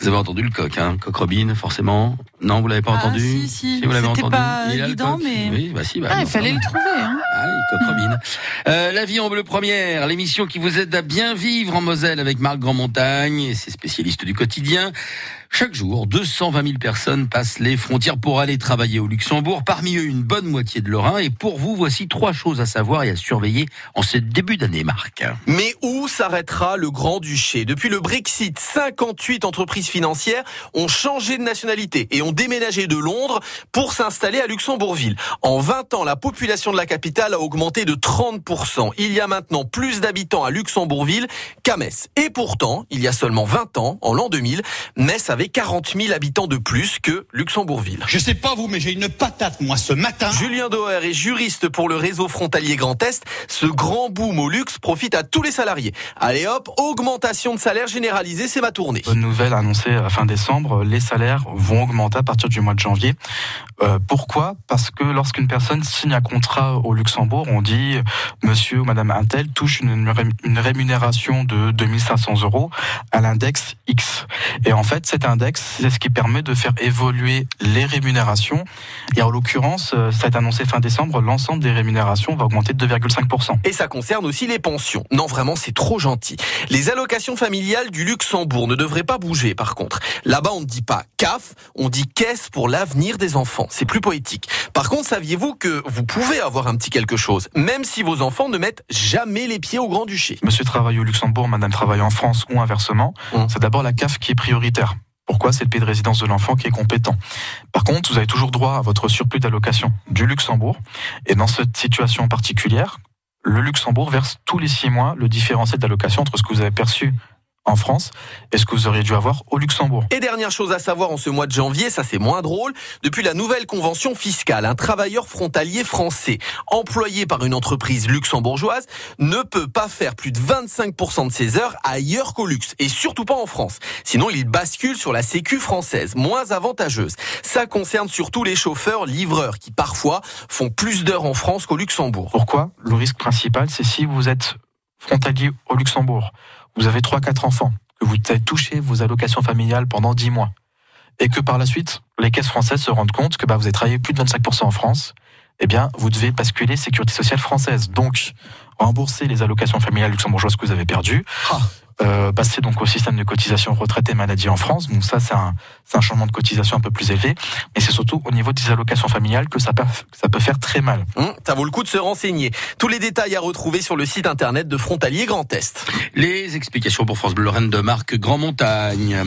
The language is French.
Vous avez entendu le coq, hein Coq Robin, forcément. Non, vous l'avez pas Ah, entendu si, si. vous l'avez entendu. pas Il a le évident, coq. mais- Oui, bah si, bah, Ah, il fallait le trouver. Hein. Euh, la vie en bleu première, l'émission qui vous aide à bien vivre en Moselle avec Marc Grandmontagne et ses spécialistes du quotidien. Chaque jour, 220 000 personnes passent les frontières pour aller travailler au Luxembourg. Parmi eux, une bonne moitié de Lorrain. Et pour vous, voici trois choses à savoir et à surveiller en ce début d'année, Marc. Mais où s'arrêtera le Grand-Duché Depuis le Brexit, 58 entreprises financières ont changé de nationalité et ont déménagé de Londres pour s'installer à Luxembourgville. En 20 ans, la population de la capitale a augmenté de 30%. Il y a maintenant plus d'habitants à Luxembourgville qu'à Metz. Et pourtant, il y a seulement 20 ans, en l'an 2000, Metz avait 40 000 habitants de plus que Luxembourgville. Je sais pas vous, mais j'ai une patate, moi, ce matin. Julien Doher est juriste pour le réseau frontalier Grand Est. Ce grand boom au luxe profite à tous les salariés. Allez hop, augmentation de salaire généralisée, c'est ma tournée. Bonne nouvelle annoncée à fin décembre, les salaires vont augmenter à partir du mois de janvier. Euh, pourquoi? Parce que lorsqu'une personne signe un contrat au Luxembourg, on dit euh, monsieur ou madame Intel touche une, rémunération de 2500 euros à l'index X. Et en fait, cet index, c'est ce qui permet de faire évoluer les rémunérations. Et en l'occurrence, euh, ça a été annoncé fin décembre, l'ensemble des rémunérations va augmenter de 2,5%. Et ça concerne aussi les pensions. Non, vraiment, c'est trop gentil. Les allocations familiales du Luxembourg ne devraient pas bouger, par contre. Là-bas, on ne dit pas CAF, on dit Caisse pour l'avenir des enfants. C'est plus poétique. Par contre, saviez-vous que vous pouvez avoir un petit quelque chose, même si vos enfants ne mettent jamais les pieds au Grand-Duché Monsieur travaille au Luxembourg, madame travaille en France ou inversement. Hum. C'est d'abord la CAF qui est prioritaire. Pourquoi? C'est le pays de résidence de l'enfant qui est compétent. Par contre, vous avez toujours droit à votre surplus d'allocation du Luxembourg. Et dans cette situation particulière, le Luxembourg verse tous les six mois le différentiel d'allocation entre ce que vous avez perçu en France et ce que vous auriez dû avoir au Luxembourg? Et dernière chose à savoir en ce mois de janvier, ça c'est moins drôle, depuis la nouvelle convention fiscale, un travailleur frontalier français employé par une entreprise luxembourgeoise ne peut pas faire plus de 25% de ses heures ailleurs qu'au luxe et surtout pas en France. Sinon, il bascule sur la sécu française, moins avantageuse. Ça concerne surtout les chauffeurs livreurs qui parfois font plus d'heures en France qu'au Luxembourg. Pourquoi? Le risque principal, c'est si vous êtes frontalier au Luxembourg, vous avez 3-4 enfants, que vous avez touché vos allocations familiales pendant 10 mois, et que par la suite, les caisses françaises se rendent compte que bah, vous avez travaillé plus de 25% en France, eh bien, vous devez basculer sécurité sociale française. Donc, rembourser les allocations familiales luxembourgeoises que vous avez perdues, Ah. Euh, passer donc au système de cotisation retraite et maladie en France. Bon, ça, c'est un, c'est un changement de cotisation un peu plus élevé, mais c'est surtout au niveau des allocations familiales que ça peut, que ça peut faire très mal. Hum, ça vaut le coup de se renseigner. Tous les détails à retrouver sur le site internet de Frontalier Grand Est. Les explications pour France Bleu Lorraine de Marc Grandmontagne.